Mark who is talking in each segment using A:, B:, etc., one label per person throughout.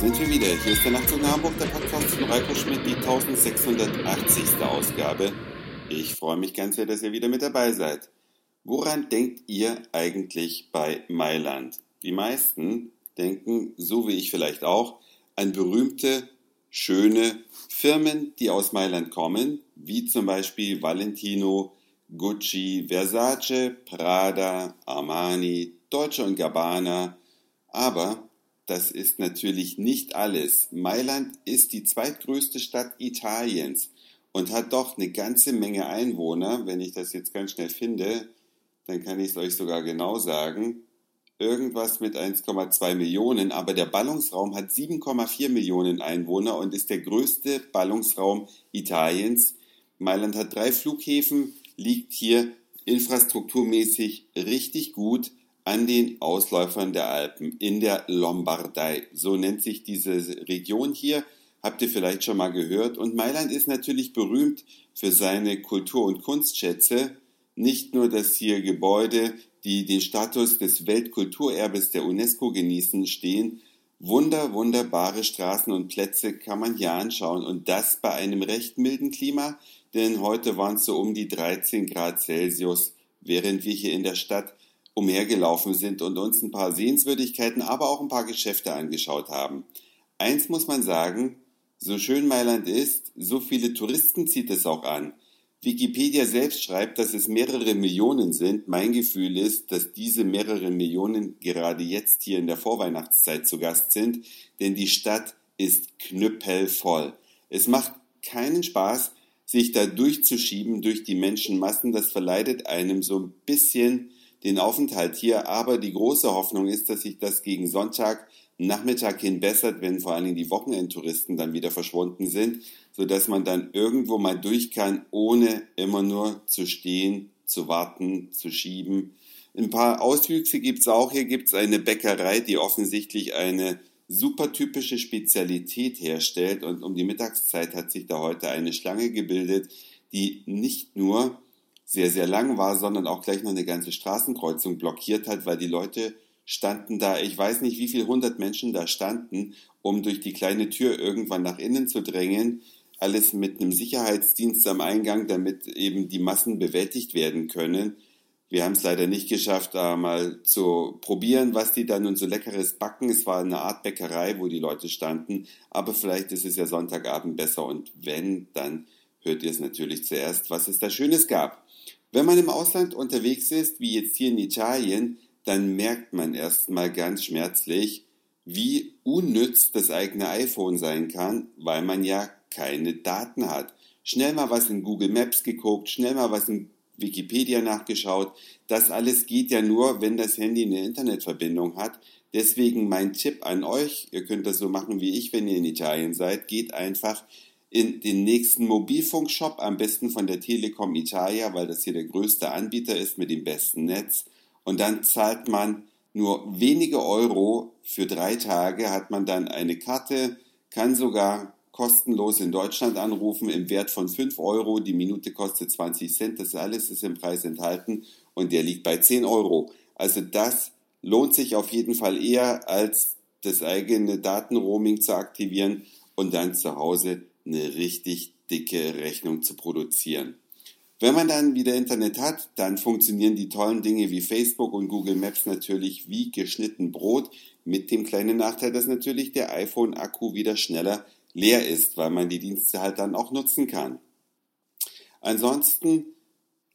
A: sind wir wieder. Hier ist der Nachtzug nach Hamburg, der Podcast von Reiko Schmidt, die 1680. Ausgabe. Ich freue mich ganz sehr, dass ihr wieder mit dabei seid. Woran denkt ihr eigentlich bei Mailand? Die meisten denken, so wie ich vielleicht auch, an berühmte, schöne Firmen, die aus Mailand kommen, wie zum Beispiel Valentino, Gucci, Versace, Prada, Armani, Deutsche und Gabbana. Aber das ist natürlich nicht alles. Mailand ist die zweitgrößte Stadt Italiens und hat doch eine ganze Menge Einwohner. Wenn ich das jetzt ganz schnell finde, dann kann ich es euch sogar genau sagen. Irgendwas mit 1,2 Millionen, aber der Ballungsraum hat 7,4 Millionen Einwohner und ist der größte Ballungsraum Italiens. Mailand hat drei Flughäfen, liegt hier infrastrukturmäßig richtig gut an den Ausläufern der Alpen in der Lombardei. So nennt sich diese Region hier. Habt ihr vielleicht schon mal gehört. Und Mailand ist natürlich berühmt für seine Kultur- und Kunstschätze. Nicht nur, dass hier Gebäude, die den Status des Weltkulturerbes der UNESCO genießen, stehen. Wunder, wunderbare Straßen und Plätze kann man hier anschauen. Und das bei einem recht milden Klima, denn heute waren es so um die 13 Grad Celsius, während wir hier in der Stadt umhergelaufen sind und uns ein paar Sehenswürdigkeiten, aber auch ein paar Geschäfte angeschaut haben. Eins muss man sagen, so schön Mailand ist, so viele Touristen zieht es auch an. Wikipedia selbst schreibt, dass es mehrere Millionen sind. Mein Gefühl ist, dass diese mehreren Millionen gerade jetzt hier in der Vorweihnachtszeit zu Gast sind, denn die Stadt ist knüppelvoll. Es macht keinen Spaß, sich da durchzuschieben durch die Menschenmassen. Das verleidet einem so ein bisschen den Aufenthalt hier, aber die große Hoffnung ist, dass sich das gegen Sonntag Nachmittag hin bessert, wenn vor allen Dingen die Wochenendtouristen dann wieder verschwunden sind, so dass man dann irgendwo mal durch kann, ohne immer nur zu stehen, zu warten, zu schieben. Ein paar Auswüchse gibt's auch. Hier gibt's eine Bäckerei, die offensichtlich eine super typische Spezialität herstellt und um die Mittagszeit hat sich da heute eine Schlange gebildet, die nicht nur sehr, sehr lang war, sondern auch gleich noch eine ganze Straßenkreuzung blockiert hat, weil die Leute standen da, ich weiß nicht, wie viele hundert Menschen da standen, um durch die kleine Tür irgendwann nach innen zu drängen. Alles mit einem Sicherheitsdienst am Eingang, damit eben die Massen bewältigt werden können. Wir haben es leider nicht geschafft, da mal zu probieren, was die da nun so leckeres backen. Es war eine Art Bäckerei, wo die Leute standen. Aber vielleicht ist es ja Sonntagabend besser. Und wenn, dann hört ihr es natürlich zuerst, was es da Schönes gab. Wenn man im Ausland unterwegs ist, wie jetzt hier in Italien, dann merkt man erstmal ganz schmerzlich, wie unnütz das eigene iPhone sein kann, weil man ja keine Daten hat. Schnell mal was in Google Maps geguckt, schnell mal was in Wikipedia nachgeschaut. Das alles geht ja nur, wenn das Handy eine Internetverbindung hat. Deswegen mein Tipp an euch, ihr könnt das so machen wie ich, wenn ihr in Italien seid, geht einfach in den nächsten Mobilfunkshop, am besten von der Telekom Italia, weil das hier der größte Anbieter ist mit dem besten Netz und dann zahlt man nur wenige Euro für drei Tage, hat man dann eine Karte, kann sogar kostenlos in Deutschland anrufen im Wert von 5 Euro. Die Minute kostet 20 Cent, das alles ist im Preis enthalten und der liegt bei 10 Euro. Also das lohnt sich auf jeden Fall eher, als das eigene Datenroaming zu aktivieren und dann zu Hause eine richtig dicke Rechnung zu produzieren. Wenn man dann wieder Internet hat, dann funktionieren die tollen Dinge wie Facebook und Google Maps natürlich wie geschnitten Brot, mit dem kleinen Nachteil, dass natürlich der iPhone-Akku wieder schneller leer ist, weil man die Dienste halt dann auch nutzen kann. Ansonsten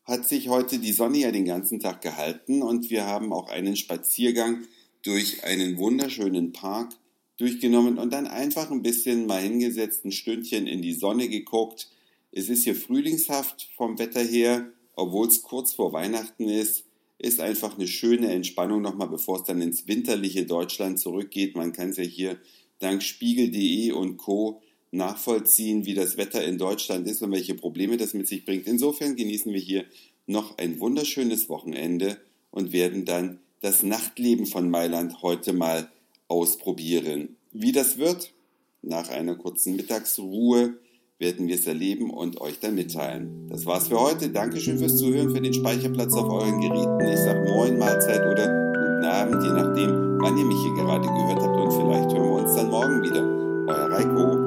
A: hat sich heute die Sonne ja den ganzen Tag gehalten und wir haben auch einen Spaziergang durch einen wunderschönen Park durchgenommen und dann einfach ein bisschen mal hingesetzt, ein Stündchen in die Sonne geguckt, es ist hier frühlingshaft vom Wetter her, obwohl es kurz vor Weihnachten ist. Ist einfach eine schöne Entspannung nochmal, bevor es dann ins winterliche Deutschland zurückgeht. Man kann es ja hier dank Spiegel.de und Co. nachvollziehen, wie das Wetter in Deutschland ist und welche Probleme das mit sich bringt. Insofern genießen wir hier noch ein wunderschönes Wochenende und werden dann das Nachtleben von Mailand heute mal ausprobieren. Wie das wird, nach einer kurzen Mittagsruhe, werden wir es erleben und euch dann mitteilen. Das war's für heute. Dankeschön fürs Zuhören, für den Speicherplatz auf euren Geräten. Ich sag Moin, Mahlzeit oder Guten Abend, je nachdem, wann ihr ihr mich hier gerade gehört habt und vielleicht hören wir uns dann morgen wieder. Euer Reiko.